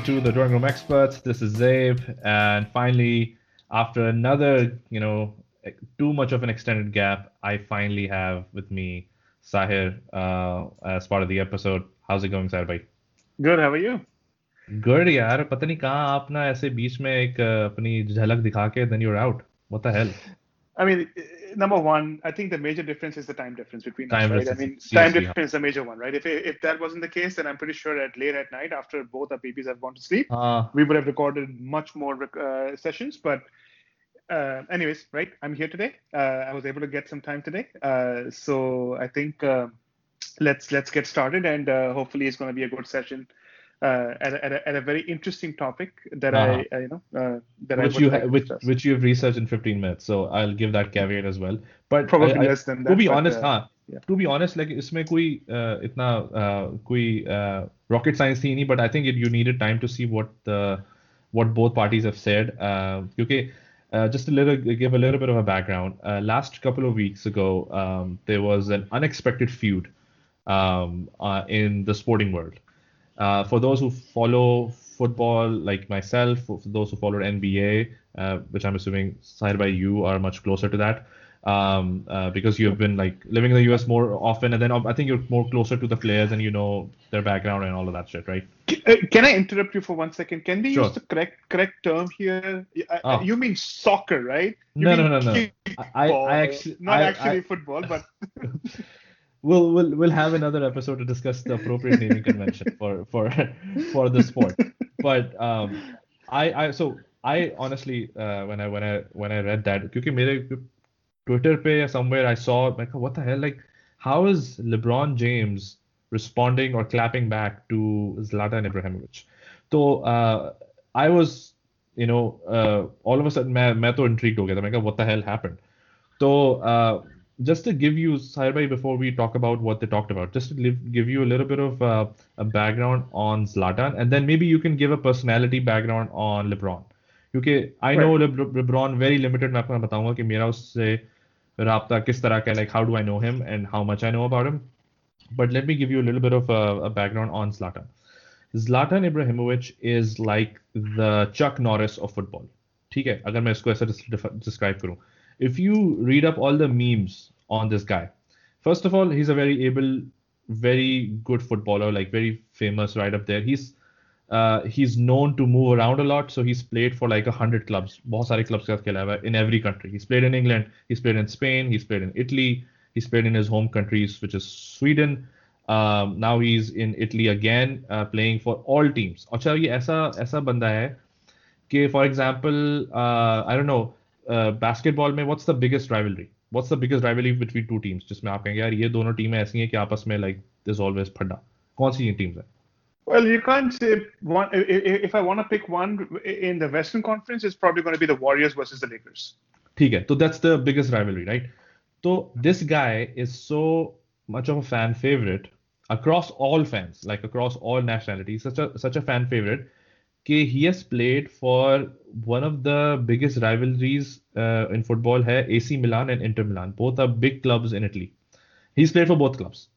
welcome to the Drawing Room Experts. This is Zaib, and finally, after another, you know, too much of an extended gap, I finally have with me Sahir uh, as part of the episode. How's it going, Sahir? Bhai? Good. How are you? Good, यार पता नहीं कहाँ आप ना ऐसे बीच में एक अपनी झलक दिखा के then you're out. What the hell? I mean, number one, I think the major difference is the time difference between time us, right? I mean, time difference is the major one, right? If if that wasn't the case, then I'm pretty sure at late at night, after both our babies have gone to sleep, uh, we would have recorded much more uh, sessions. But uh, anyways, right? I'm here today. Uh, I was able to get some time today, uh, so I think uh, let's let's get started, and hopefully it's going to be a good session uh, at, a, at, a, at, a, very interesting topic that uh-huh. I, I, you know uh, that which I you ha- which which you have researched in 15 minutes. So I'll give that caveat as well. But probably I, less than that. To be but, honest, uh, हाँ. Yeah. To be honest, like इसमें कोई uh, इतना uh, कोई uh, rocket science थी नहीं, but I think it, you needed time to see what the what both parties have said. Uh, क्योंकि uh, just a little give a little bit of a background. Uh, last couple of weeks ago, um, there was an unexpected feud um, uh, in the sporting world. Uh, for those who follow football, like myself, for those who follow NBA, uh, which I'm assuming Sahir bhai you are much closer to that, um, uh, because you have been like living in the US more often, and then I think you're more closer to the players and you know their background and all of that shit, right? Can I interrupt you for one second? Can we sure. use the correct correct term here? Oh. You mean soccer, right? You no, no, no, no, I, I actually not I, actually I, football, but we'll we'll we'll have another episode to discuss the appropriate naming convention for for for the sport. But um, I I so I honestly uh, when I when I when I read that, because मेरे Twitter पे somewhere I saw like what the hell like how is LeBron James responding or clapping back to Zlatan Ibrahimovic? So uh, I was you know uh, all of a sudden मैं मैं तो intrigued हो गया था मैं कहा what the hell happened? So uh, just to give you Sahir bhai, before we talk about what they talked about, just to live, give you a little bit of uh, a background on Zlatan, and then maybe you can give a personality background on LeBron. क्योंकि I know LeBron very limited मैं आपको बताऊंगा कि मेरा उससे रबता किस तरह का how how I know know him and how much I know about him but let me give you little bit of a background on Zlatan. Zlatan Ibrahimovic is like the Chuck Norris of football. ठीक है अगर मैं इसको ऐसा describe करूं if you read up all the memes on this guy, first of all, he's a very able, very good footballer, like very famous right up there. He's uh, he's known to move around a lot, so he's played for like a hundred clubs. बहुत clubs in every country. He's played in England, he's played in Spain, he's played in Italy, he's played in his home countries, which is Sweden. Um, now he's in Italy again, uh, playing for all teams. अच्छा ये ऐसा ऐसा बंदा है कि for example, uh, I don't know, basketball में what's the biggest rivalry what's the biggest rivalry between two teams जिसमें आप कहेंगे यार ये दोनों टीमें ऐसी हैं कि आपस में लाइक दिस ऑलवेज फड्डा कौन सी टीम्स हैं Well, you can't say one. If I want to pick one in the Western Conference, it's probably going to be the Warriors versus the Lakers. ठीक है, so that's the biggest rivalry, right? So this guy is so much of a fan favorite across all fans, like across all nationalities, such a such a fan favorite कि he has played for one of the biggest rivalries uh, in football hai AC Milan and Inter Milan. Both are big clubs in Italy. He's played for both clubs.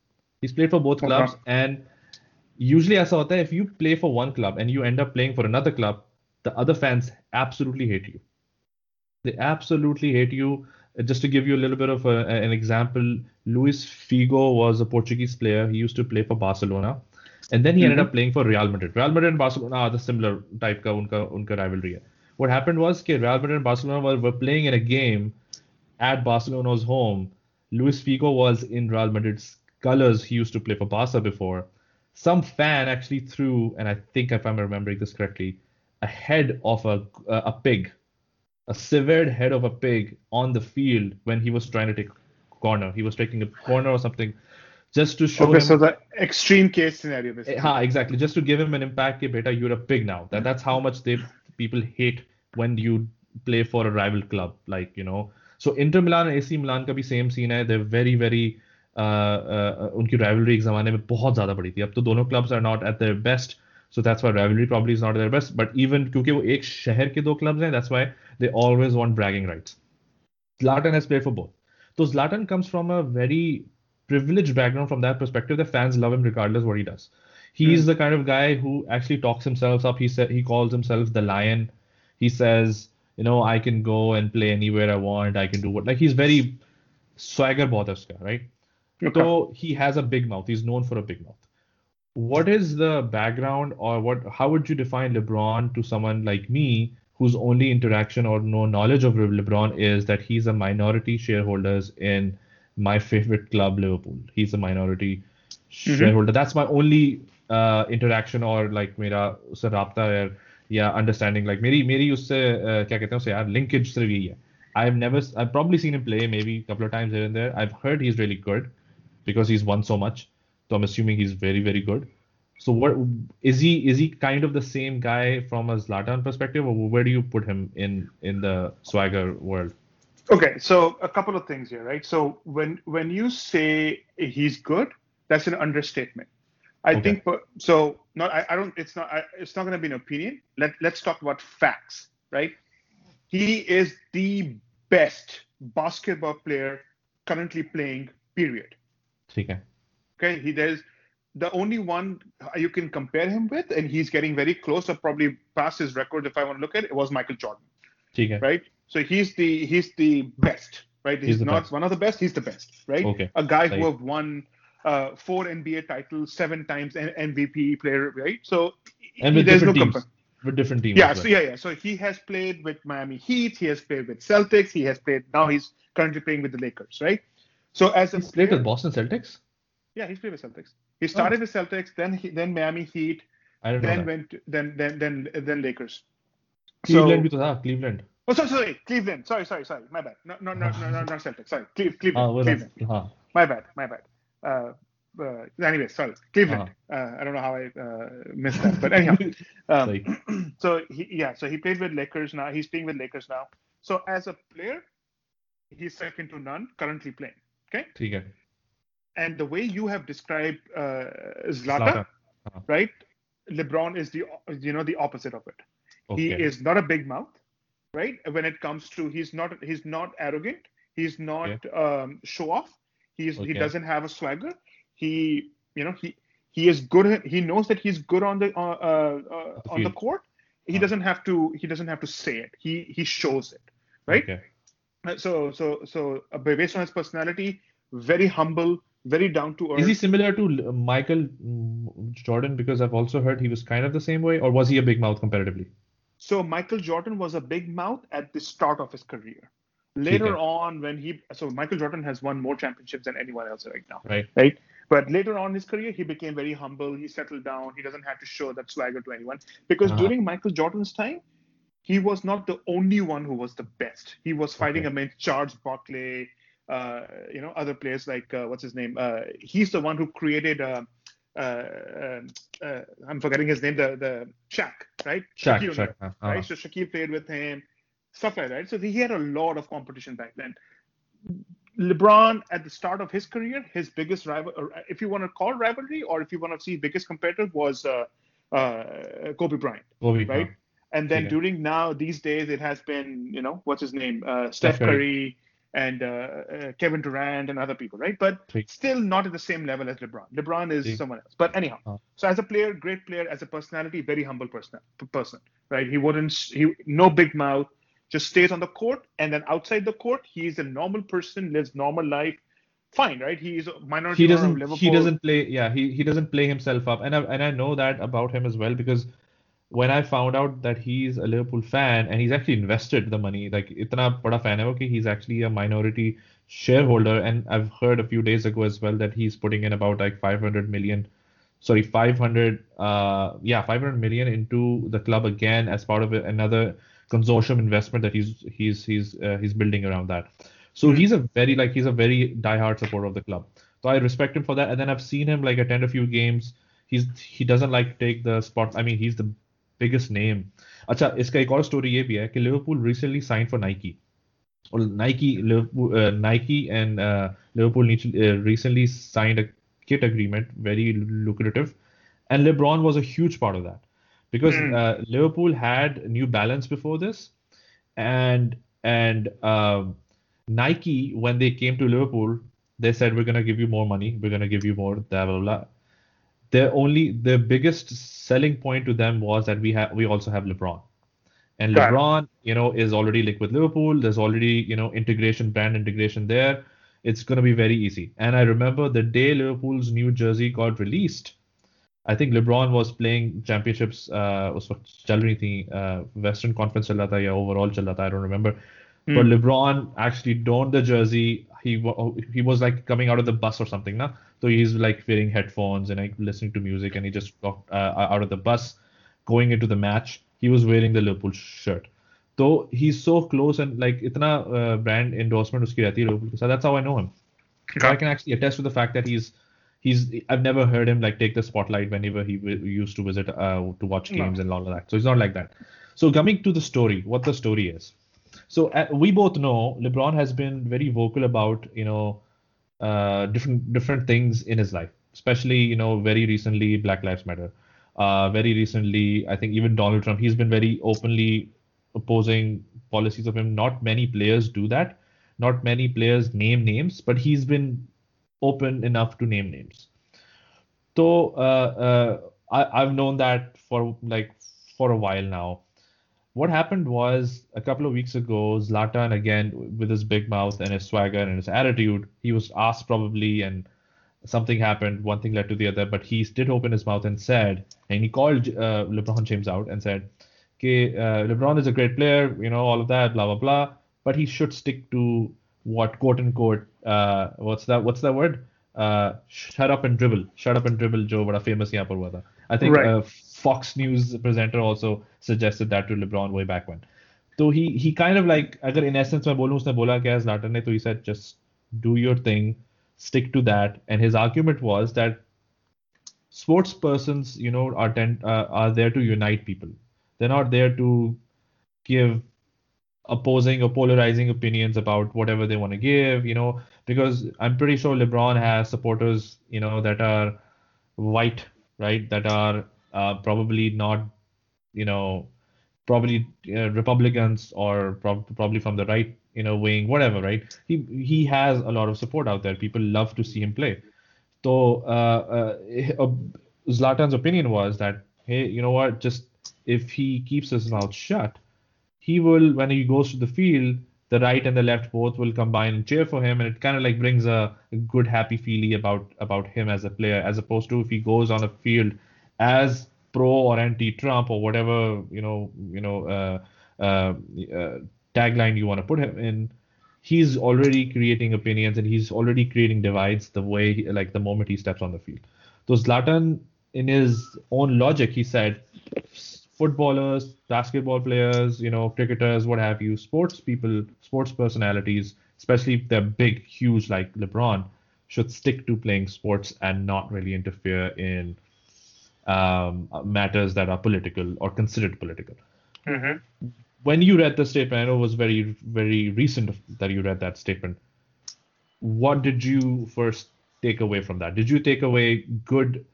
He's played for both clubs and usually as a hai, if you play for one club and you end up playing for another club, the other fans absolutely hate you. They absolutely hate you. Uh, just to give you a little bit of uh, an example, Luis Figo was a Portuguese player. He used to play for Barcelona and then he ended mm-hmm. up playing for Real Madrid. Real Madrid and Barcelona are the similar type ka unka, unka rivalry. What happened was that Real Madrid and Barcelona were, were playing in a game at Barcelona's home. Luis Figo was in Real Madrid's colors. He used to play for Barca before. Some fan actually threw, and I think if I'm remembering this correctly, a head of a a pig, a severed head of a pig on the field when he was trying to take corner. He was taking a corner or something just to show okay, him. so the extreme case scenario, basically. Ha, exactly. Just to give him an impact, कि beta, you're a pig now. That that's how much they people hate when you play for a rival club, like you know. So Inter Milan and AC Milan का भी same scene है. They're very very uh, uh, उनकी rivalry एक ज़माने में बहुत ज़्यादा बड़ी थी. अब तो दोनों clubs are not at their best. So that's why rivalry probably is not their best. But even क्योंकि वो एक शहर के दो clubs हैं, that's why they always want bragging rights. Zlatan has played for both. So Zlatan comes from a very privileged background from that perspective. The fans love him regardless what he does. He's hmm. the kind of guy who actually talks himself up. He said he calls himself the lion. He says, you know, I can go and play anywhere I want. I can do what like he's very swagger bothers right? Okay. So he has a big mouth. He's known for a big mouth. What is the background or what how would you define LeBron to someone like me whose only interaction or no knowledge of LeBron is that he's a minority shareholders in my favorite club Liverpool. He's a minority Mm-hmm. shareholder. That's my only uh, interaction or like मेरा उससे राब्ता है या understanding like मेरी मेरी उससे uh, क्या कहते हैं उसे यार linkage सिर्फ यही है. I've never I've probably seen him play maybe a couple of times here and there. I've heard he's really good because he's won so much. So I'm assuming he's very very good. So what is he is he kind of the same guy from a Zlatan perspective or where do you put him in in the swagger world? Okay, so a couple of things here, right? So when when you say he's good, that's an understatement. I okay. think so. Not I, I don't. It's not. I, it's not going to be an opinion. Let Let's talk about facts, right? He is the best basketball player currently playing. Period. Okay. Okay. He there's the only one you can compare him with, and he's getting very close, or probably past his record if I want to look at it, was Michael Jordan. Okay. Right. So he's the he's the best, right? He's, he's not best. one of the best. He's the best, right? Okay. A guy right. who have won uh, four NBA titles, seven times N- MVP player, right? So and with there's different no teams. With different teams. Yeah, well. so yeah, yeah. So he has played with Miami Heat. He has played with Celtics. He has played. Now he's currently playing with the Lakers, right? So as he's a player, played with Boston Celtics. Yeah, he's played with Celtics. He started oh. with Celtics, then he, then Miami Heat, then went to, then then then then Lakers. Cleveland, so, we ah, Cleveland. Oh, sorry, sorry, Cleveland. Sorry, sorry, sorry. My bad. No, no, no, no, no not Celtics. Sorry, Cle- Cleveland. Oh, Cleveland. Uh-huh. My bad. My bad. Uh, uh, anyway, sorry, Cleveland. Uh-huh. Uh, I don't know how I uh, missed that, but anyhow. Um, so he, yeah, so he played with Lakers now. He's playing with Lakers now. So as a player, he's second to none currently playing. Okay. okay. And the way you have described uh, Zlata, uh-huh. right? LeBron is the you know the opposite of it. Okay. He is not a big mouth right? When it comes to he's not he's not arrogant. He's not um, show off. He's he doesn't have a swagger. He you know he he is good. He knows that he's good on the uh, uh, uh, the on the court. He Uh. doesn't have to he doesn't have to say it. He he shows it, right? Okay. Uh, So so so uh, based on his personality, very humble, very down to earth. Is he similar to Michael mm, Jordan? Because I've also heard he was kind of the same way, or was he a big mouth comparatively? So Michael Jordan was a big mouth at the start of his career. Later on, when he so Michael Jordan has won more championships than anyone else right now, Right. right? But later on in his career, he became very humble. He settled down. He doesn't have to show that swagger to anyone because Uh-huh. during Michael Jordan's time, he was not the only one who was the best. He was fighting Okay. against Charles Barkley, uh, you know, other players like uh, what's his name? Uh, he's the one who created. Uh, uh, um, uh, I'm forgetting his name. The the Shaq, right? Shaq, Shaq. O'Neal uh, right? So Shaquille played with him, stuff like that. So he had a lot of competition back then. LeBron at the start of his career, his biggest rival, or if you want to call rivalry, or if you want to see biggest competitor, was uh, uh, Kobe Bryant, Kobe, right? uh, And then Yeah. during now these days, it has been you know what's his name, uh, Steph Steph Curry. And uh, uh, Kevin Durant and other people, right? But still not at the same level as LeBron. LeBron is someone else. But anyhow, Uh. so as a player, great player. As a personality, very humble person. Person, right? He wouldn't. He no big mouth. Just stays on the court, and then outside the court, he's a normal person, lives normal life. Fine, right? He's a minority he doesn't Liverpool. he doesn't play yeah he, he doesn't play himself up and I, and I know that about him as well because when I found out that he's a Liverpool fan and he's actually invested the money like itna bada fan hai कि he's actually a minority shareholder. And I've heard a few days ago as well that he's putting in about like 500 million sorry 500 uh yeah 500 million into the club again as part of another consortium investment that he's he's he's uh, he's building around that. So Hmm. he's a very like he's a very diehard supporter of the club. So I respect him for that. And then I've seen him like attend a few games. He's he doesn't like to take the spot I mean he's the biggest name अच्छा इसका एक और story ये भी है कि Liverpool recently signed for Nike or Nike Liverpool, uh, Nike and uh, Liverpool need- uh, recently signed a kit agreement, very lucrative, and LeBron was a huge part of that because Hmm. uh, Liverpool had New Balance before this, and and um, Nike when they came to Liverpool, they said we're gonna give you more money, we're gonna give you more blah blah blah. their only their biggest selling point to them was that we have we also have LeBron. And Got it. LeBron, you know, is already like with Liverpool. There's already, you know, integration, brand integration there. It's gonna be very easy. And I remember the day Liverpool's new jersey got released, I think LeBron was playing championships, uh, was what चल रही थी, uh, Western Conference चल रहा था या overall चल रहा था, I don't remember. But LeBron actually donned the jersey. He he was like coming out of the bus or something, na? So he's like wearing headphones and like listening to music, and he just walked uh, out of the bus, going into the match. He was wearing the Liverpool shirt. So he's so close and like itna uh, brand endorsement uski rehti Liverpool sath. That's how I know him. So I can actually attest to the fact that he's he's I've never heard him like take the spotlight whenever he w- used to visit uh, to watch No. games and all of that. So he's not like that. So coming to the story, what the story is. So uh, we both know LeBron has been very vocal about you know uh, different different things in his life, especially you know very recently Black Lives Matter. Uh, very recently, I think even Donald Trump, he's been very openly opposing policies of him. Not many players do that. Not many players name names, but he's been open enough to name names. So uh, uh, I, I've known that for like for a while now What happened was a couple of weeks ago, Zlatan again with his big mouth and his swagger and his attitude, he was asked probably and something happened. One thing led to the other, but he did open his mouth and said, and he called uh, LeBron James out and said, "Okay, uh, LeBron is a great player, you know, all of that, blah blah blah, but he should stick to what quote unquote, uh, what's that? What's that word? Uh, shut up and dribble. Shut up and dribble. जो बड़ा famous यहाँ पर हुआ था. I think Right. uh, Fox News presenter also suggested that to LeBron way back when. So he he kind of like अगर in essence मैं बोलूँ उसने बोला क्या है Zlatan ने तो he said just do your thing, stick to that. And his argument was that sports persons, you know, are tend, uh, are there to unite people. They're not there to give opposing or polarizing opinions about whatever they want to give, you know, because I'm pretty sure LeBron has supporters, you know, that are white, right? That are uh, probably not, you know, probably uh, Republicans or prob- probably from the right, you know, wing, whatever, right? He he has a lot of support out there. People love to see him play. So uh, uh, Zlatan's opinion was that, hey, you know what? Just if he keeps his mouth shut, he will when he goes to the field, the right and the left both will combine and cheer for him, and it kind of like brings a good happy feeling about about him as a player, as opposed to if he goes on a field as pro or anti-Trump or whatever you know you know uh, uh, uh, tagline you want to put him in. He's already creating opinions and he's already creating divides the way like the moment he steps on the field. So Zlatan, in his own logic, he said footballers, basketball players, you know, cricketers, what have you, sports people, sports personalities, especially if they're big, huge like LeBron, should stick to playing sports and not really interfere in um, matters that are political or considered political. Mm-hmm. When you read the statement, I know it was very, very recent that you read that statement. What did you first take away from that? Did you take away good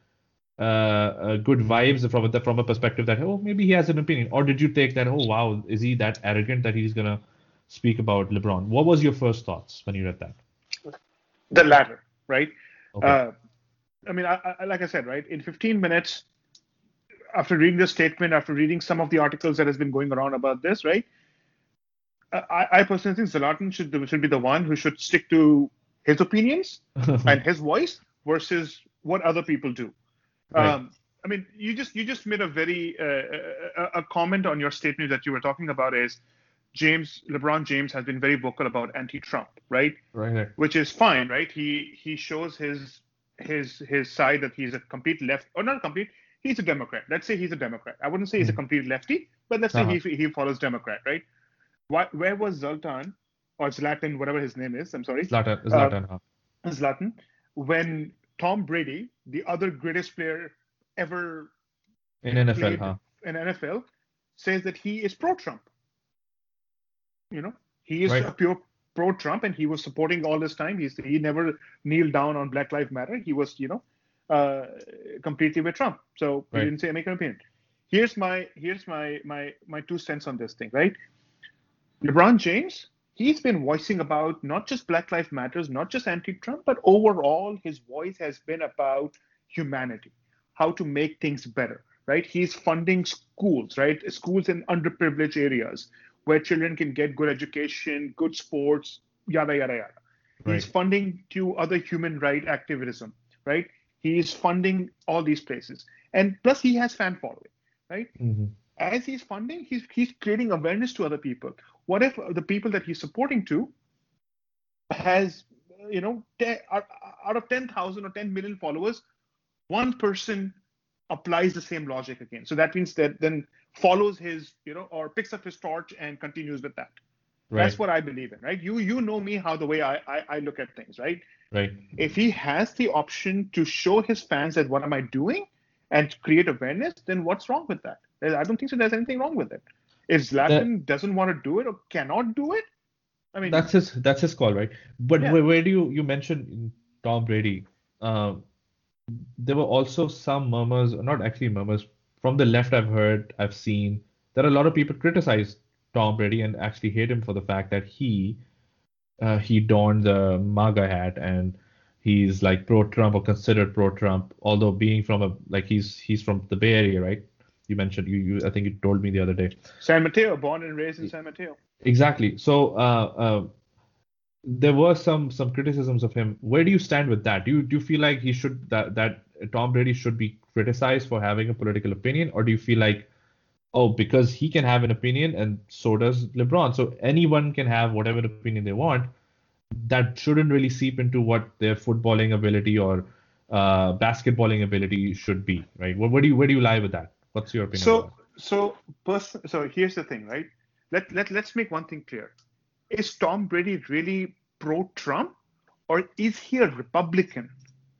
uh, uh, good vibes from a, from a perspective that oh maybe he has an opinion, or did you take that oh wow is he that arrogant that he's gonna speak about LeBron? What was your first thoughts when you read that? The latter, right? Okay. Uh, I mean, I, I, like I said, right, in 15 minutes, after reading this statement, after reading some of the articles that has been going around about this, right, I, I personally think Zlatan should should be the one who should stick to his opinions and his voice versus what other people do. Right. Um, I mean, you just you just made a very uh, a, a comment on your statement that you were talking about is James LeBron James has been very vocal about anti-Trump, right? right, right. Which is fine, right? He he shows his his his side that he's a complete left or not complete. He's a Democrat. Let's say he's a Democrat. I wouldn't say he's a complete lefty, but let's say Uh-huh. he he follows Democrat, right? Why, where was Zoltan or Zlatan, whatever his name is? I'm sorry. Zlatan, Zlatan, huh? Zlatan when Tom Brady, the other greatest player ever in NFL, huh? in NFL, says that he is pro-Trump. You know, he is Right. a pure pro-Trump, and he was supporting all this time. He's he never kneeled down on Black Lives Matter. He was, you know, uh, completely with Trump. So Right. he didn't say make an opinion. Here's my here's my my my two cents on this thing, right? LeBron James, he's been voicing about not just Black Lives Matters, not just anti-Trump, but overall his voice has been about humanity. how to make things better, right? He's funding schools, right? Schools in underprivileged areas where children can get good education, good sports, yada yada yada. Right. He's funding to other human right activism, right? He's funding all these places, and plus he has fan following, right? Mm-hmm. As he's funding, he's he's creating awareness to other people. What if the people that he's supporting to has, you know, out of 10,000 or 10 million followers, one person applies the same logic again. So that means that then follows his, you know, or picks up his torch and continues with that. Right. That's what I believe in, right? You you know me how the way I, I, I look at things, right? Right. If he has the option to show his fans that what am I doing and create awareness, then what's wrong with that? I don't think so. There's anything wrong with it. If Zlatan that, doesn't want to do it or cannot do it, I mean that's his that's his call, right? But yeah. where, where, do you you mentioned Tom Brady? Um, there were also some murmurs, not actually murmurs, from the left. I've heard, I've seen that a lot of people criticize Tom Brady and actually hate him for the fact that he uh, he donned the MAGA hat and he's like pro-Trump or considered pro-Trump, although being from a like he's he's from the Bay Area, right? You mentioned you, you I think you told me the other day. San Mateo, born and raised in San Mateo. Exactly. So uh, uh, there were some some criticisms of him. Where do you stand with that? Do you do you feel like he should that that Tom Brady should be criticized for having a political opinion, or do you feel like oh because he can have an opinion and so does LeBron, so anyone can have whatever opinion they want. That shouldn't really seep into what their footballing ability or uh, basketballing ability should be, right? Where, where do you where do you lie with that? What's your opinion? So so pers- so here's the thing, right? Let let let's make one thing clear is Tom Brady really pro Trump or is he a Republican?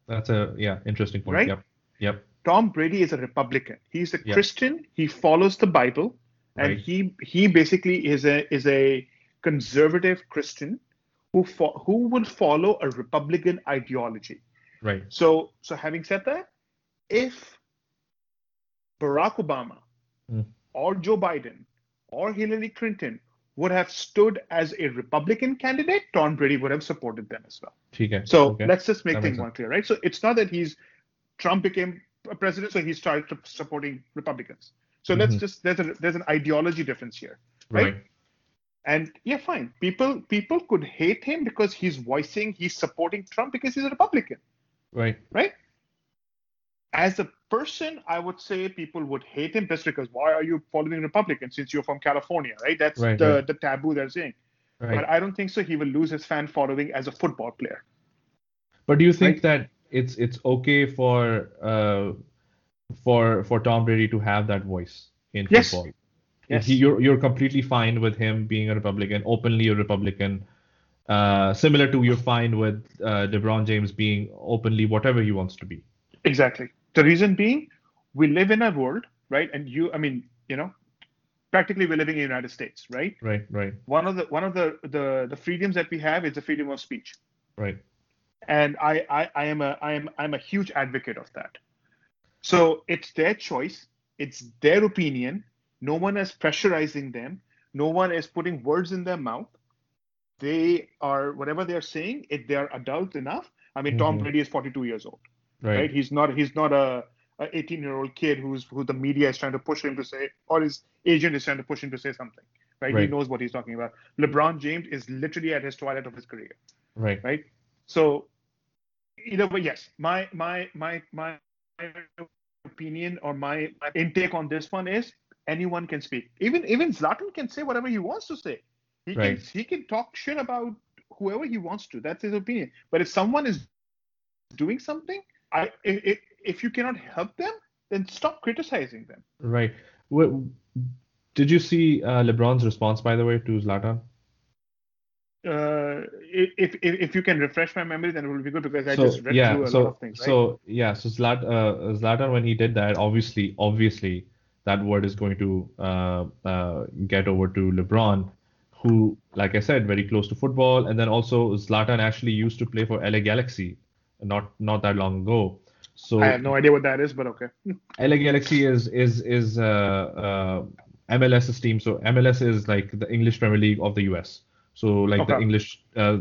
That's a yeah, interesting point. Right? Yep. Yep. Tom Brady is a Republican. He's a yep. Christian. He follows the Bible, and right. he he basically is a is a conservative Christian who fo- who will follow a Republican ideology. Right. So so having said that, if Barack Obama mm. or Joe Biden or Hillary Clinton would have stood as a Republican candidate, Tom Brady would have supported them as well. Okay. So okay. let's just make things more clear, right? So it's not that he's Trump became a president, so he started supporting Republicans. So mm-hmm. let's just there's a there's an ideology difference here, right? right? And yeah, fine. People people could hate him because he's voicing he's supporting Trump because he's a Republican. Right. Right. As a person, I would say people would hate him just because why are you following Republicans since you're from California, right? That's right, the, right. the taboo they're saying. Right. But I don't think so. He will lose his fan following as a football player. But do you think that it's it's okay for uh, for for Tom Brady to have that voice in yes. football? Yes. He, you're you're completely fine with him being a Republican, openly a Republican. Uh, similar to you're fine with uh, LeBron James being openly whatever he wants to be. Exactly. The reason being, we live in a world, right? And you, I mean, you know, practically we're living in the United States, right? Right, right. One of the one of the the, the freedoms that we have is the freedom of speech. Right. And I, I I am a I am I'm a huge advocate of that. So it's their choice, it's their opinion. No one is pressurizing them. No one is putting words in their mouth. They are whatever they are saying. If they are adult enough. I mean, mm-hmm. Tom Brady is 42 years old right. right? He's not he's not a, a 18 year old kid who's who the media is trying to push him to say, or his agent is trying to push him to say something, right? right? He knows what he's talking about. LeBron James is literally at his twilight of his career, right? Right. So either way, yes, my my my my opinion or my, my intake on this one is anyone can speak. Even even Zlatan can say whatever he wants to say. He right. can he can talk shit about whoever he wants to. That's his opinion. But if someone is doing something, I if, if you cannot help them, then stop criticizing them. Right. did you see uh, LeBron's response, by the way, to Zlatan? Uh, if, if if you can refresh my memory, then it will be good because I so, just read yeah, through a so, lot of things. Right? So yeah, so Zlatan, uh, Zlatan when he did that, obviously, obviously, that word is going to uh, uh, get over to LeBron, who, like I said, very close to football, and then also Zlatan actually used to play for LA Galaxy not not that long ago. So I have no idea what that is, but okay. LA Galaxy is is is uh, uh, MLS's team. So MLS is like the English Premier League of the US. So like okay. the English, uh,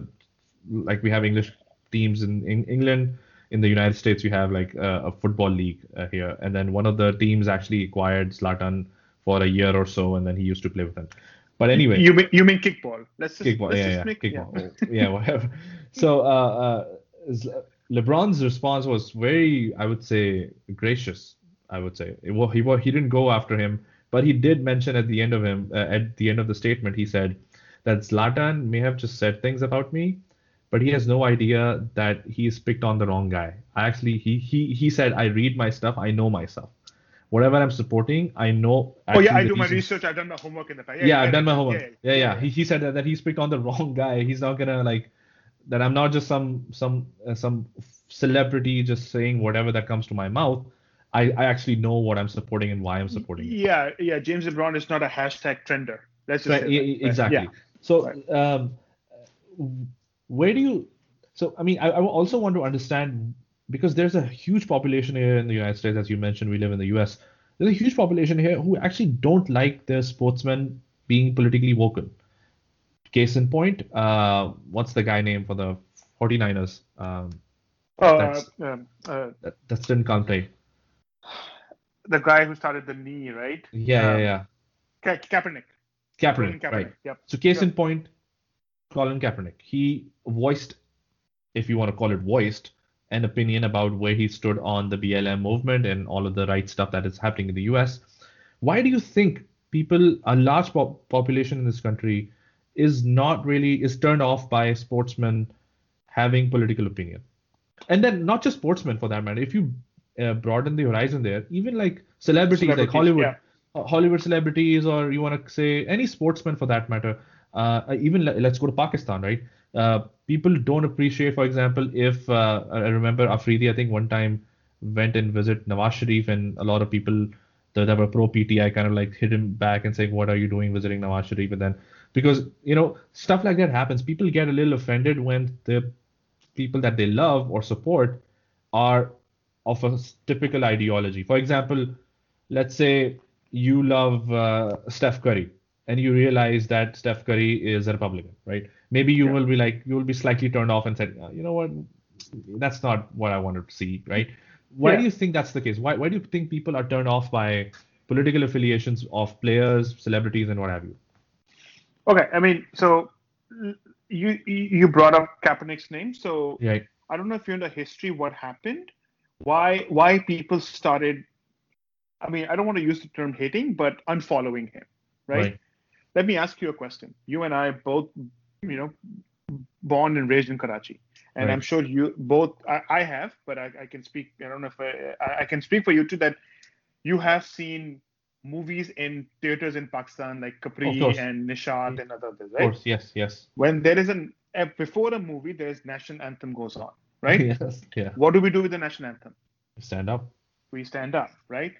like we have English teams in, in England. in the United States you have like a, a football league uh, here, and then one of the teams actually acquired Zlatan for a year or so, and then he used to play with them. But anyway, you mean you mean kickball? Let's just kickball, let's yeah, just yeah, make, kickball, yeah, whatever. So uh, uh, LeBron's response was very, I would say, gracious. I would say well, he he didn't go after him, but he did mention at the end of him uh, at the end of the statement he said that Zlatan may have just said things about me, but he has no idea that he's picked on the wrong guy. I actually he he he said I read my stuff, I know myself. Whatever I'm supporting, I know. Oh yeah, I do my research. I've done my homework in the past. yeah, I've done my homework. Yeah, Yeah, yeah. He, he said that, that he's picked on the wrong guy. He's not gonna like that. I'm not just some some uh, some celebrity just saying whatever that comes to my mouth. I, I actually know what I'm supporting and why I'm supporting it. Yeah, yeah. James LeBron is not a hashtag trender. Let's just Right, say that. Right, exactly. Yeah. So, um, where do you? So, I mean, I, I also want to understand because there's a huge population here in the United States, as you mentioned, we live in the U.S. There's a huge population here who actually don't like their sportsmen being politically vocal. Case in point, uh, what's the guy name for the 49ers? Um, Uh, That's- um, uh, that, that didn't play. the guy who started the knee, right? Yeah, Um, yeah, yeah. Ka- Kaepernick. Kaepernick, Colin right? Yep. So case Sure. in point, Colin Kaepernick. He voiced, if you want to call it voiced, an opinion about where he stood on the BLM movement and all of the right stuff that is happening in the US. Why do you think people, a large pop- population in this country, is not really is turned off by sportsmen having political opinion? And then not just sportsmen for that matter. If you uh, broaden the horizon there, even like celebrities, like Hollywood, yeah. uh, Hollywood celebrities, or you want to say any sportsman for that matter. Uh, even le- let's go to Pakistan, right? Uh, people don't appreciate, for example, if uh, I remember Afridi, I think one time went and visit Nawaz Sharif, and a lot of people that, that were pro PTI kind of like hit him back and saying, "What are you doing visiting Nawaz Sharif?" And then because you know stuff like that happens, people get a little offended when the people that they love or support are of a typical ideology. For example, let's say you love uh, Steph Curry and you realize that Steph Curry is a Republican, right? Maybe you Yeah. will be like, you will be slightly turned off and said, "Uh, you know what, that's not what I wanted to see, right? Why Yeah. do you think that's the case? Why, why do you think people are turned off by political affiliations of players, celebrities, and what have you? Okay, I mean, so you you brought up Kaepernick's name, so Right. I don't know if you know the history, what happened, why why people started. I mean, I don't want to use the term hating, but unfollowing him, right? Right. Let me ask you a question. You and I both, you know, born and raised in Karachi, and Right. I'm sure you both. I, I have, but I, I can speak. I don't know if I, I I can speak for you too. That you have seen movies in theaters in Pakistan like Capri and Nishat and others, Of right? Of course. Yes. Yes. When there is an eh, before a movie, there's national anthem goes on, right? yes. Yeah. What do we do with the national anthem? Stand up. we stand up, right?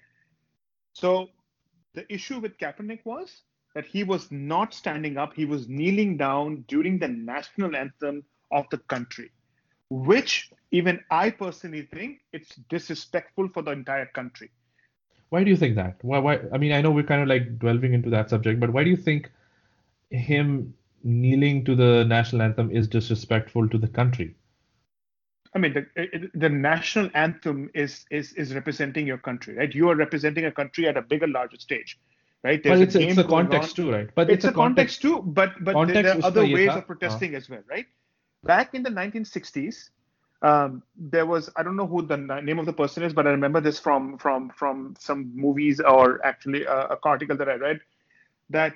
So the issue with Kaepernick was that he was not standing up, he was kneeling down during the national anthem of the country, which even I personally think it's disrespectful for the entire country. Why do you think that? Why? Why? I mean, I know we're kind of like delving into that subject, but why do you think him kneeling to the national anthem is disrespectful to the country? I mean, the, the national anthem is is is representing your country, right? You are representing a country at a bigger, larger stage, right? There's but it's a, it's a context on. too, right? But it's, it's a, context, context, too. But but there, there are other ways of uh-huh. protesting uh. as well, right? Back in the 1960s, um, there was I don't know who the name of the person is, but I remember this from from from some movies or actually a, a article that I read that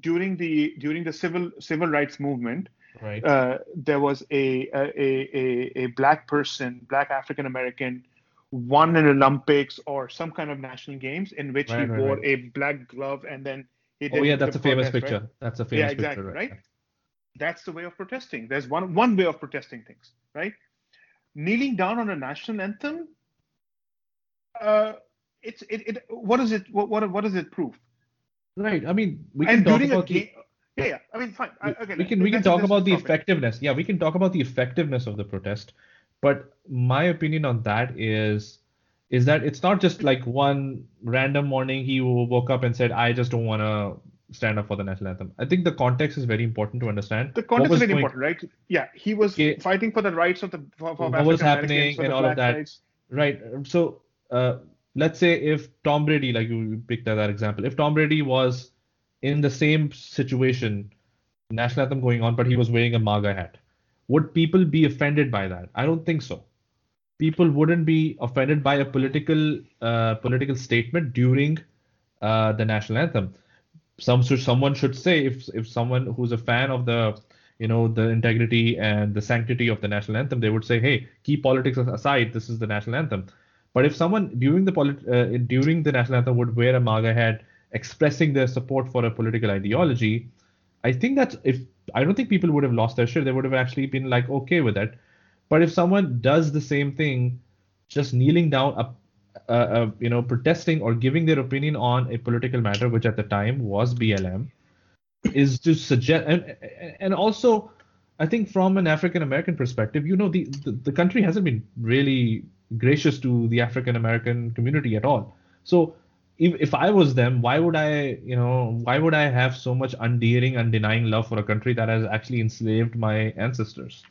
during the during the civil civil rights movement, Right. uh, there was a a, a, a black person, black African American, won an Olympics or some kind of national games in which Right, he right, wore a black glove and then he did oh yeah, that's a famous protest, picture. That's a famous Yeah, exactly, picture, right? That's the way of protesting. There's one one way of protesting things, right? Kneeling down on a national anthem. Uh, it's it, it what is it what what, what does it prove? Right. I mean, we can and talk during a about the, yeah, yeah. I mean, fine. I, okay, we can we can talk about the topic. effectiveness. Yeah, we can talk about the effectiveness of the protest. But my opinion on that is is that it's not just like one random morning he woke up and said, I just don't want to stand up for the national anthem. I think the context is very important to understand. The context is very going, important, right? Yeah, he was okay, fighting for the rights of the for, for what was happening and all of that. Rights. Right. So uh, let's say if Tom Brady, like you picked that example, if Tom Brady was in the same situation, national anthem going on, but he was wearing a MAGA hat, would people be offended by that? I don't think so. People wouldn't be offended by a political uh, political statement during uh, the national anthem. Some should, someone should say if if someone who's a fan of the you know the integrity and the sanctity of the national anthem, they would say, hey, keep politics aside. This is the national anthem. But if someone during the polit- uh, during the national anthem would wear a MAGA hat expressing their support for a political ideology, I think that if I don't think people would have lost their shit. They would have actually been like okay with it. But if someone does the same thing, just kneeling down, uh, uh, uh, you know, protesting or giving their opinion on a political matter, which at the time was BLM, is to suggest, and, and also, I think from an African American perspective, you know, the, the, the country hasn't been really gracious to the African American community at all. So if, if I was them, why would I, you know, why would I have so much undearing, undenying love for a country that has actually enslaved my ancestors?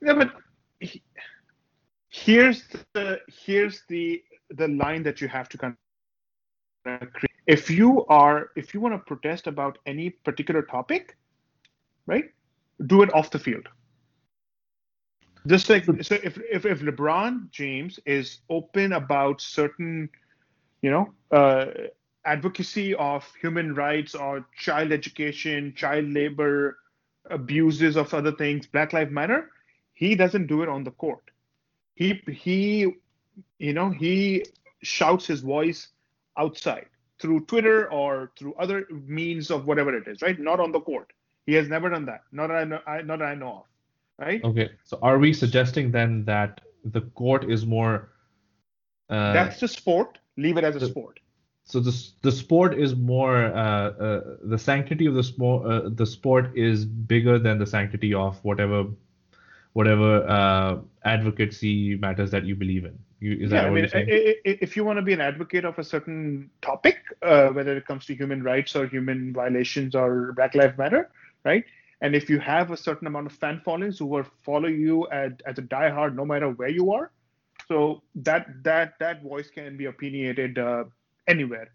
Yeah, but here's the here's the the line that you have to kind of create. If you are if you want to protest about any particular topic, right, do it off the field. Just like so, if if if LeBron James is open about certain you know, uh, advocacy of human rights or child education, child labor, abuses of other things, Black Lives Matter, he doesn't do it on the court. He he, you know, he shouts his voice outside through Twitter or through other means of whatever it is, right? Not on the court. He has never done that. Not that I know. I, not that I know of. Right. Okay. So are we suggesting then that the court is more? Uh, That's the sport leave it as a the, sport. So the the sport is more uh, uh, the sanctity of the sport. Uh, the sport is bigger than the sanctity of whatever whatever uh, advocacy matters that you believe in. You, is yeah, that I mean, if you want to be an advocate of a certain topic, uh, whether it comes to human rights or human violations or Black Lives Matter, right? And if you have a certain amount of fan followings who will follow you at, as a diehard no matter where you are, so that that that voice can be opinionated uh, anywhere,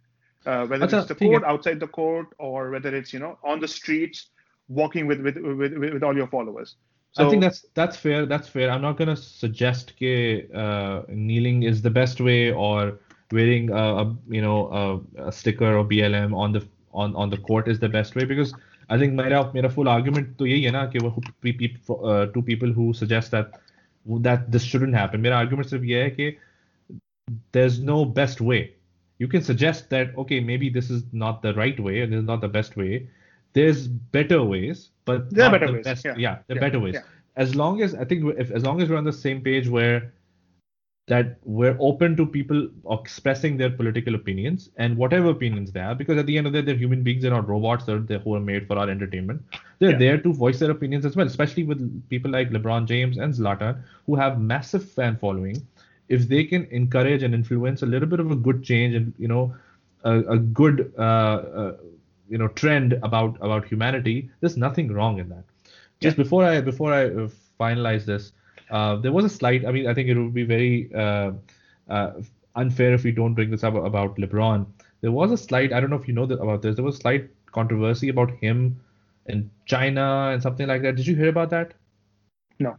uh, whether Achha, it's the court, outside the court, or whether it's you know on the streets, walking with with with, with all your followers. So, I think that's that's fair. That's fair. I'm not gonna suggest that uh, kneeling is the best way or wearing a, a you know a, a, sticker or BLM on the on on the court is the best way because I think मेरा मेरा full argument तो यही है ना कि वो uh, two people who suggest that that this shouldn't happen. मेरा argument सिर्फ ये है कि there's no best way. You can suggest that okay maybe this is not the right way and this is not the best way. there's better ways, but there are better the ways. Best, yeah, yeah there are yeah. better ways. Yeah. As long as I think if as long as we're on the same page where that we're open to people expressing their political opinions and whatever opinions they have, because at the end of the day, they're human beings, they're not robots, they're, they're who are made for our entertainment. They're yeah. there to voice their opinions as well, especially with people like LeBron James and Zlatan, who have massive fan following. If they can encourage and influence a little bit of a good change and you know a, a good uh, uh, you know trend about about humanity, there's nothing wrong in that. Just yeah. before I before I uh, finalize this, uh, there was a slight. I mean, I think it would be very uh, uh, unfair if we don't bring this up about LeBron. There was a slight. I don't know if you know about this. There was a slight controversy about him in China and something like that. Did you hear about that? No.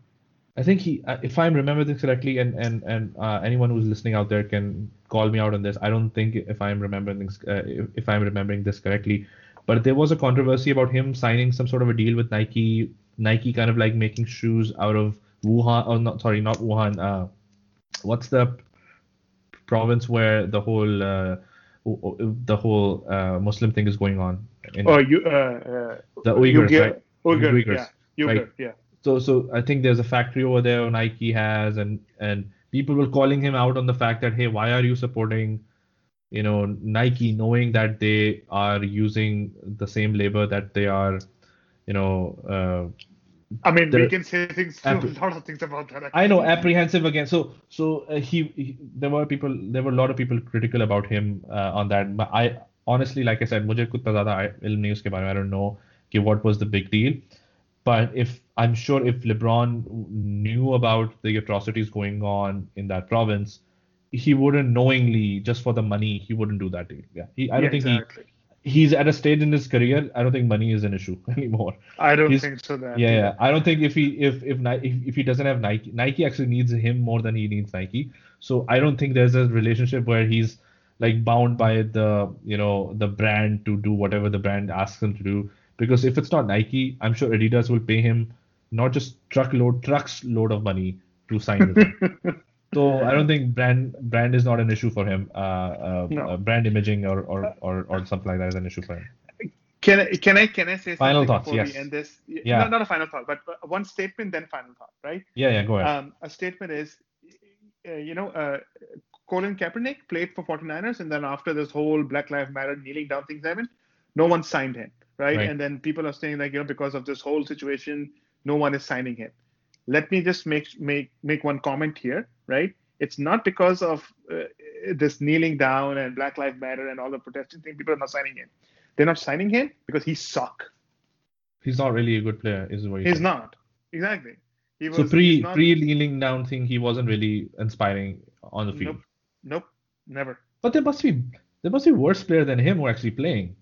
I think he, uh, if I remember this correctly, and and and uh, anyone who's listening out there can call me out on this. I don't think if I'm remembering this, uh, if, if, I'm remembering this correctly, but there was a controversy about him signing some sort of a deal with Nike. Nike kind of like making shoes out of Wuhan, oh not sorry, not Wuhan. Uh, what's the province where the whole uh, the whole uh, Muslim thing is going on? In, oh, you uh, uh, the Uyghurs, Uyghur, right? Uyghur, Uyghurs, yeah, Uyghur, right? yeah So so I think there's a factory over there Nike has, and and people were calling him out on the fact that hey, why are you supporting? You know Nike, knowing that they are using the same labor that they are, you know, uh, I mean, we can say things, a lot of things about that. Actually. I know, apprehensive again. So, so uh, he, he, there were people, there were a lot of people critical about him uh, on that. But I honestly, like I said, मुझे कुछ ज़्यादा इल्म नहीं उसके बारे में. I don't know कि what was the big deal. But if I'm sure if LeBron knew about the atrocities going on in that province, he wouldn't knowingly just for the money he wouldn't do that. Yeah, he, I don't Yeah, think exactly. he he's at a stage in his career. I don't think money is an issue anymore. I don't He's- think so. That Yeah, yeah. I don't think if he if if, if he doesn't have Nike, Nike actually needs him more than he needs Nike. So I don't think there's a relationship where he's like bound by the you know the brand to do whatever the brand asks him to do. Because if it's not Nike, I'm sure Adidas will pay him not just truckload trucks load of money to sign with him. So I don't think brand brand is not an issue for him. Uh, uh, No. uh, brand imaging or, or or or something like that is an issue for him. Can I can I can I say something Final thoughts, before yes. we end this? Yeah. No, not a final thought, but one statement, then final thought, right? Yeah, yeah. Go ahead. Um, a statement is, uh, you know, uh, Colin Kaepernick played for 49ers, and then after this whole Black Lives Matter kneeling down things happened, no one signed him, right? Right. And then people are saying like, you know, because of this whole situation, no one is signing him. Let me just make make make one comment here, right? It's not because of uh, this kneeling down and Black Lives Matter and all the protesting thing. People are not signing him. They're not signing him because he suck. he's not really a good player, is what He's said. not exactly. He was, So pre not, pre kneeling down thing, he wasn't really inspiring on the field. Nope. Nope. Never. But there must be there must be worse player than him who are actually playing.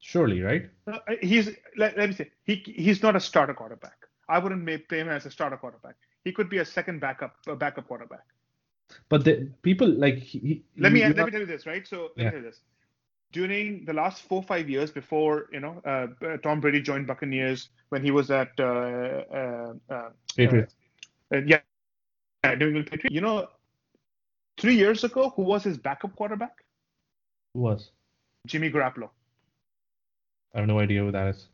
Surely, right? Uh, he's let, let me say he he's not a starter quarterback. I wouldn't make him as a starter quarterback. He could be a second backup a backup quarterback. But the people like he, Let me let you me tell you this, right? So let Yeah. me tell you this. During the last four five years before you know uh, uh, Tom Brady joined Buccaneers when he was at uh, uh, uh, Patriots. uh, yeah, New Patriots. You know, three years ago, who was his backup quarterback? Who was? Jimmy Garoppolo, I have no idea who that is.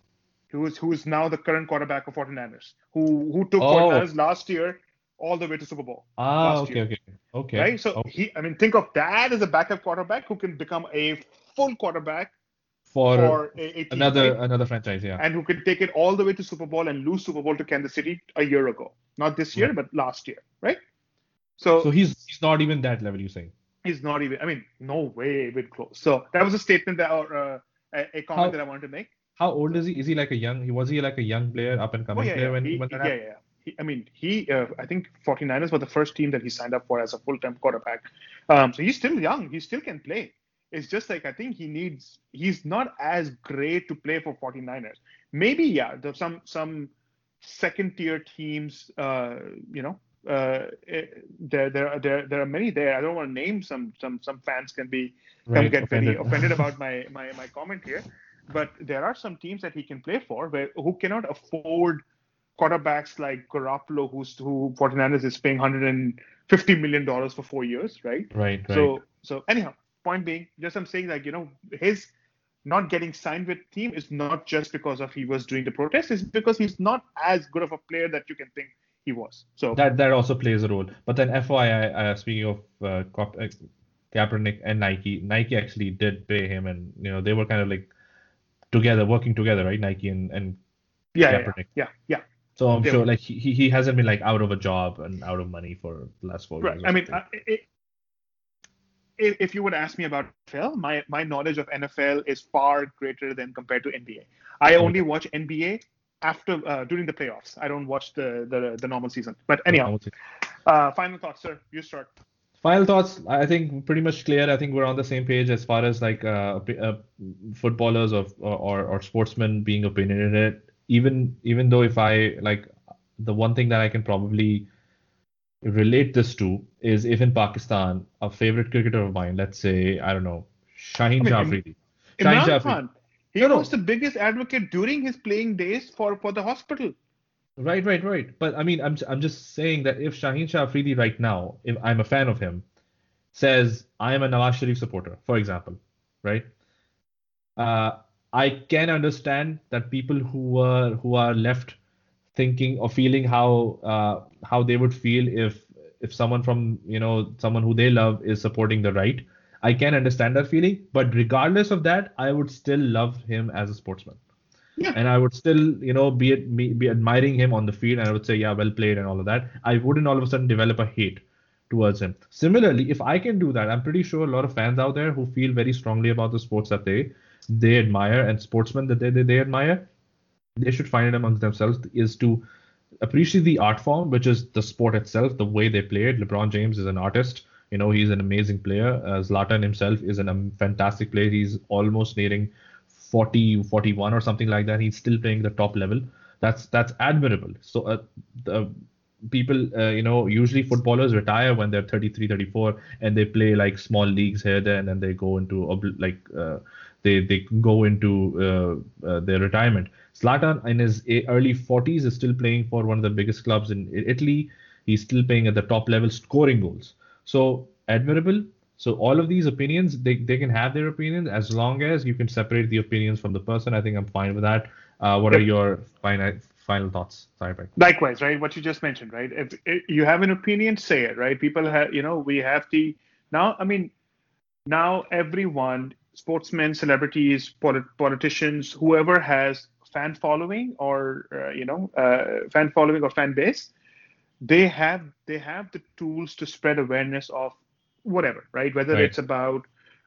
Who is who is now the current quarterback of 49ers, who who took Oh. 49ers last year all the way to Super Bowl. Ah, Last okay, year. okay, okay. right? So Okay. he, I mean, think of that as a backup quarterback who can become a full quarterback for, for a, a team, another right? another franchise, yeah. and who can take it all the way to Super Bowl and lose Super Bowl to Kansas City a year ago, not this year, Right. but last year, right? So, So he's he's not even that level. You saying? he's not even. I mean, no way even close. So that was a statement that, or uh, a, a comment How- that I wanted to make. How old is he? Is he like a young? He was he like a young player, up and Oh coming yeah, player yeah. when He, when that yeah, yeah, yeah. He, I mean, he. Uh, I think 49ers were the first team that he signed up for as a full-time quarterback. Um, so he's still young. He still can play. It's just like I think he needs. He's not as great to play for 49ers. Maybe yeah. There's some some second-tier teams. Uh, you know. Uh, eh, there, there, there, there are many there. I don't want to name some. Some, some fans can be Right, get very offended. offended about my, my my comment here. But there are some teams that he can play for where who cannot afford quarterbacks like Garoppolo, who's who 49ers is paying 150 million dollars for four years, right? Right, right. So so anyhow, point being, just I'm saying like you know his not getting signed with team is not just because of he was doing the protest, it's because he's not as good of a player that you can think he was. So that that also plays a role. But then FYI, uh, speaking of uh, uh, Kaepernick and Nike, Nike actually did pay him, and you know they were kind of like together, working together, right? Nike and and yeah, yeah, Kaepernick. yeah, yeah. so I'm They sure were- like he he hasn't been like out of a job and out of money for the last four Right. years. I mean, uh, it, if, if you would ask me about NFL, my, my knowledge of NFL is far greater than compared to NBA. I only watch NBA after uh, during the playoffs. I don't watch the, the the normal season. But anyhow, uh, final thoughts, sir. You start. Final thoughts. I think pretty much clear. I think we're on the same page as far as like uh, uh, footballers of or, or sportsmen being opinionated. Even even though if I like the one thing that I can probably relate this to is if in Pakistan a favorite cricketer of mine, let's say I don't know Shaheen I mean, Shaheen Khan. He No, no. was the biggest advocate during his playing days for, for the hospital. Right, right, right. But I mean, I'm I'm just saying that if Shaheen Shah Afridi right now, if I'm a fan of him, says I am a Nawaz Sharif supporter, for example, right? Uh, I can understand that people who are who are left thinking or feeling how uh, how they would feel if if someone from you know someone who they love is supporting the right. I can understand that feeling, but regardless of that, I would still love him as a sportsman Yeah. and I would still, you know, be be admiring him on the field, and I would say, yeah, well played, and all of that. I wouldn't all of a sudden develop a hate towards him. Similarly, if I can do that, I'm pretty sure a lot of fans out there who feel very strongly about the sports that they they admire and sportsmen that they, they, they admire, they should find it amongst themselves is to appreciate the art form, which is the sport itself, the way they play it. LeBron James is an artist. You know, he's an amazing player. Uh, Zlatan himself is a um, fantastic player. He's almost nearing 40, 41 or something like that. He's still playing the top level. That's that's admirable. So uh, the people, uh, you know, usually footballers retire when they're 33, 34, and they play like small leagues here, there, and then they go into like uh, they they go into uh, uh, their retirement. Zlatan in his early 40s is still playing for one of the biggest clubs in Italy. He's still playing at the top level, scoring goals. So admirable. So all of these opinions, they, they can have their opinions as long as you can separate the opinions from the person. I think I'm fine with that. Uh, what yep. are your final final thoughts? Sorry, Mike. Likewise, right? What you just mentioned, right? If, if you have an opinion, say it, right? People have, you know, we have the now. I mean, now everyone sportsmen, celebrities, polit- politicians, whoever has fan following or uh, you know uh, fan following or fan base, they have they have the tools to spread awareness of whatever, right? Whether right. it's about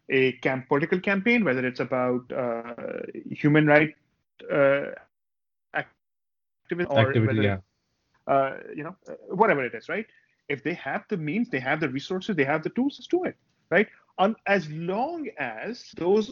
a camp political campaign, whether it's about uh, human right uh, activism, or Activity, whether yeah. Uh, you know whatever it is, right? If they have the means, they have the resources, they have the tools, to do it, right? on as long as those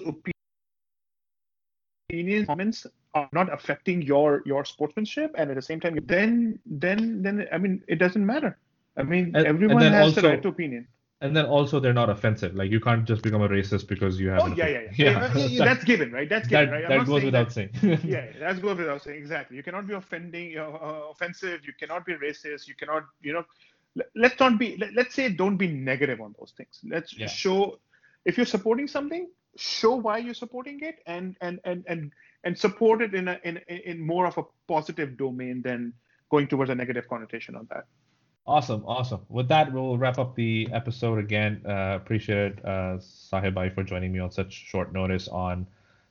opinions comments are not affecting your your sportsmanship and at the same time then then then i mean it doesn't matter i mean and, everyone and has also, the right to opinion and then also they're not offensive. Like you can't just become a racist because you have oh yeah, yeah, yeah. Yeah, yeah that's given right? That's given that, right? That goes without that, saying. Yeah that's goes without saying. Exactly. You cannot be offending uh, offensive. You cannot be racist. You cannot you know let's not be let, us say don't be negative on those things. Let's yeah. show if you're supporting something show why you're supporting it and and and and and support it in a in in more of a positive domain than going towards a negative connotation on that awesome awesome with that we'll wrap up the episode again uh, appreciate uh, Sahir bhai for joining me on such short notice on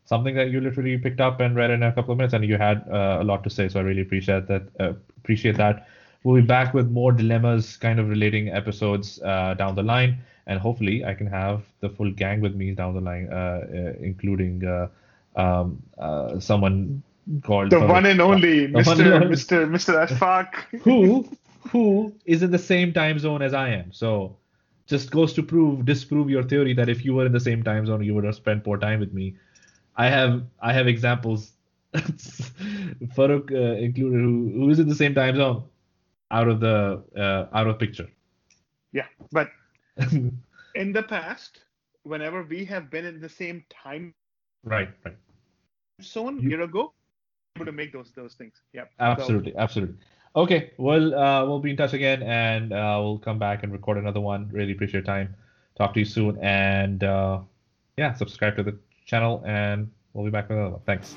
something that you literally picked up and read in a couple of minutes and you had uh, a lot to say so i really appreciate that uh, appreciate that We'll be back with more dilemmas kind of relating episodes uh, down the line. And hopefully, I can have the full gang with me down the line, uh, uh, including uh, um, uh, someone called the one and only Mr. Mr. Mr. Ashfaq, who who is in the same time zone as I am. So just goes to prove disprove your theory that if you were in the same time zone, you would have spent more time with me. I have I have examples. Farooq uh, included, who, who is in the same time zone out of the uh, out of picture. Yeah, but in the past, whenever we have been in the same time, right, right, zone you, year ago, able to make those those things. Yeah, absolutely, so, absolutely. Okay, well, uh, we'll be in touch again, and uh, we'll come back and record another one. Really appreciate your time. Talk to you soon, and uh, yeah, subscribe to the channel, and we'll be back with another one. Thanks.